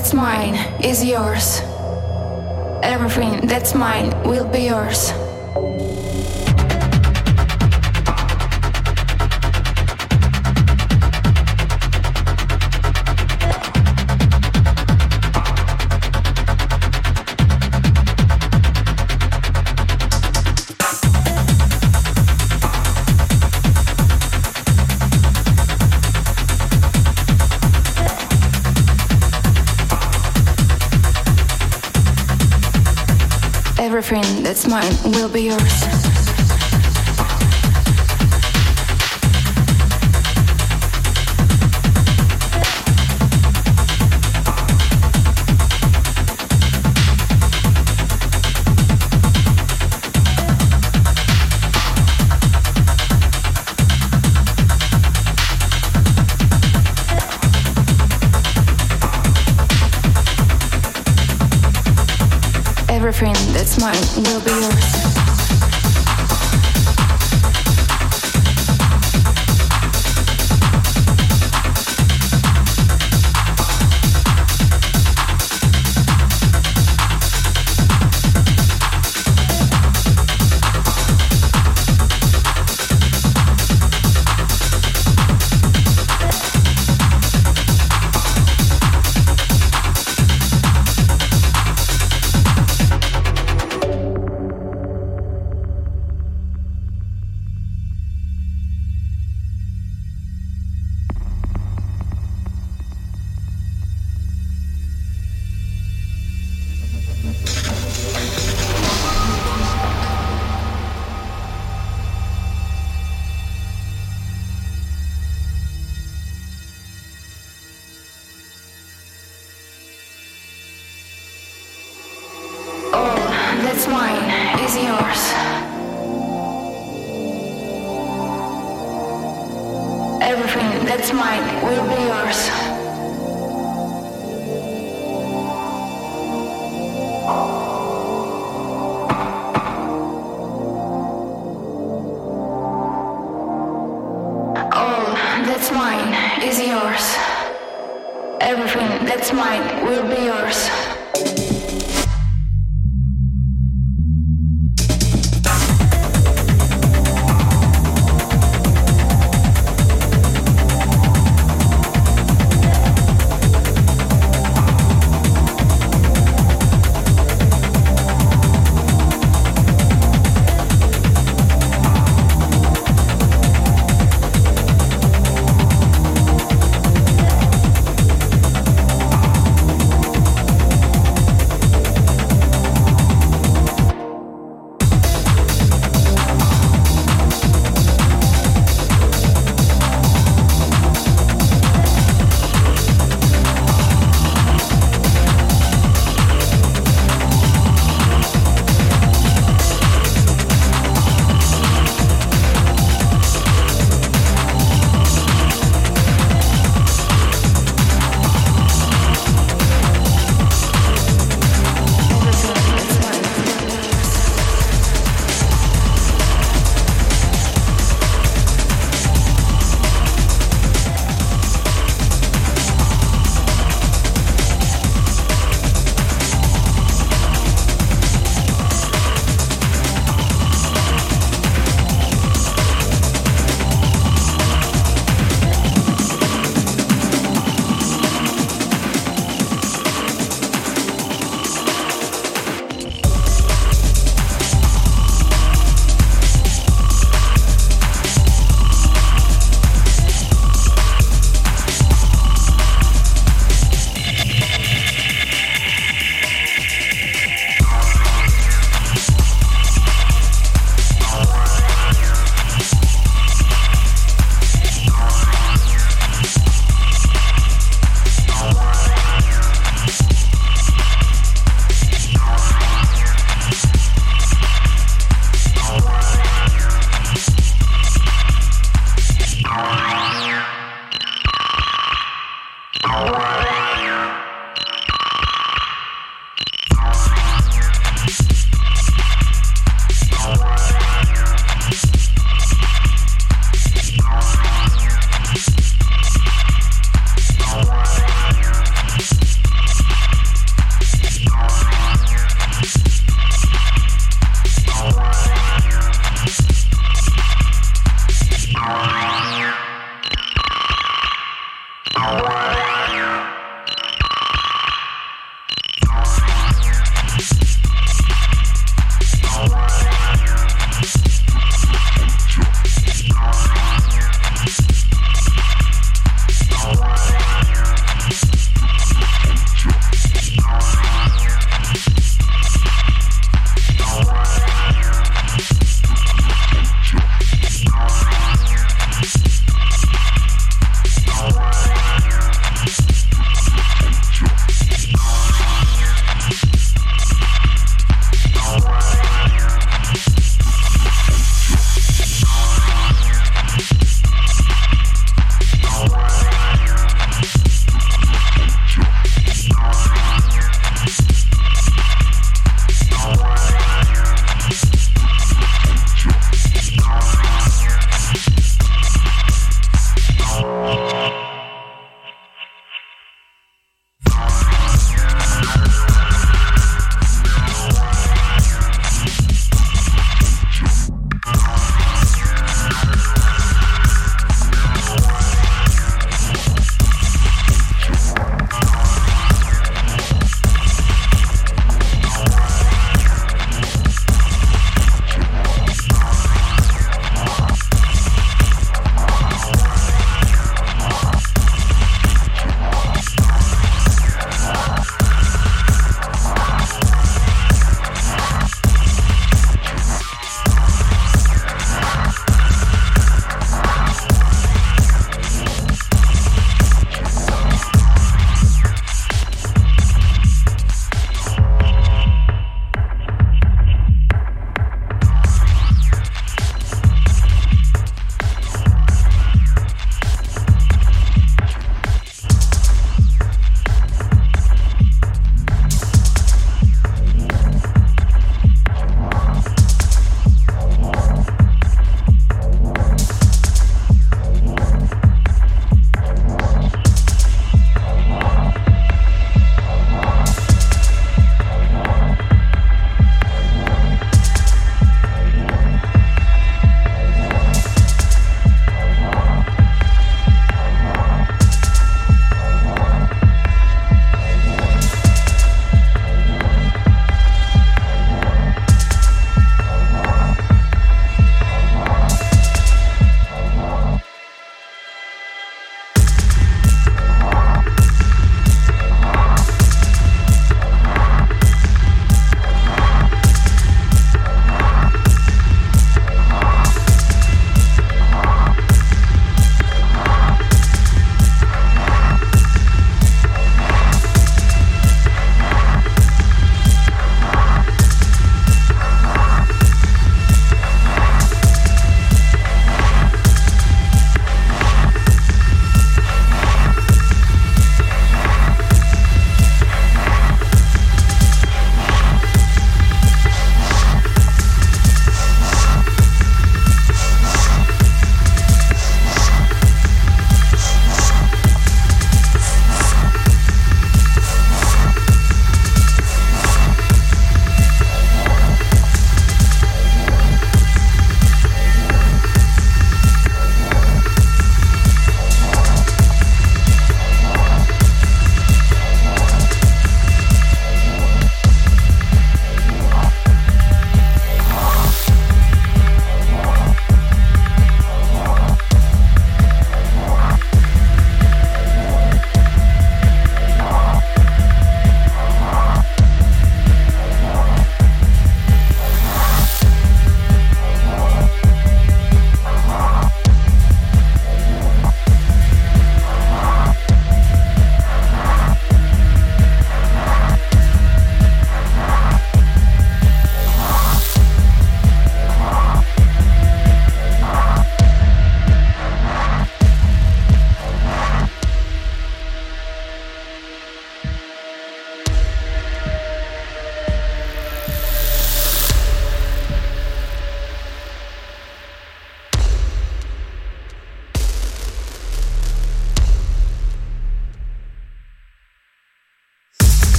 That's mine is yours. Everything that's mine will be yours. Everything that's mine will be yours.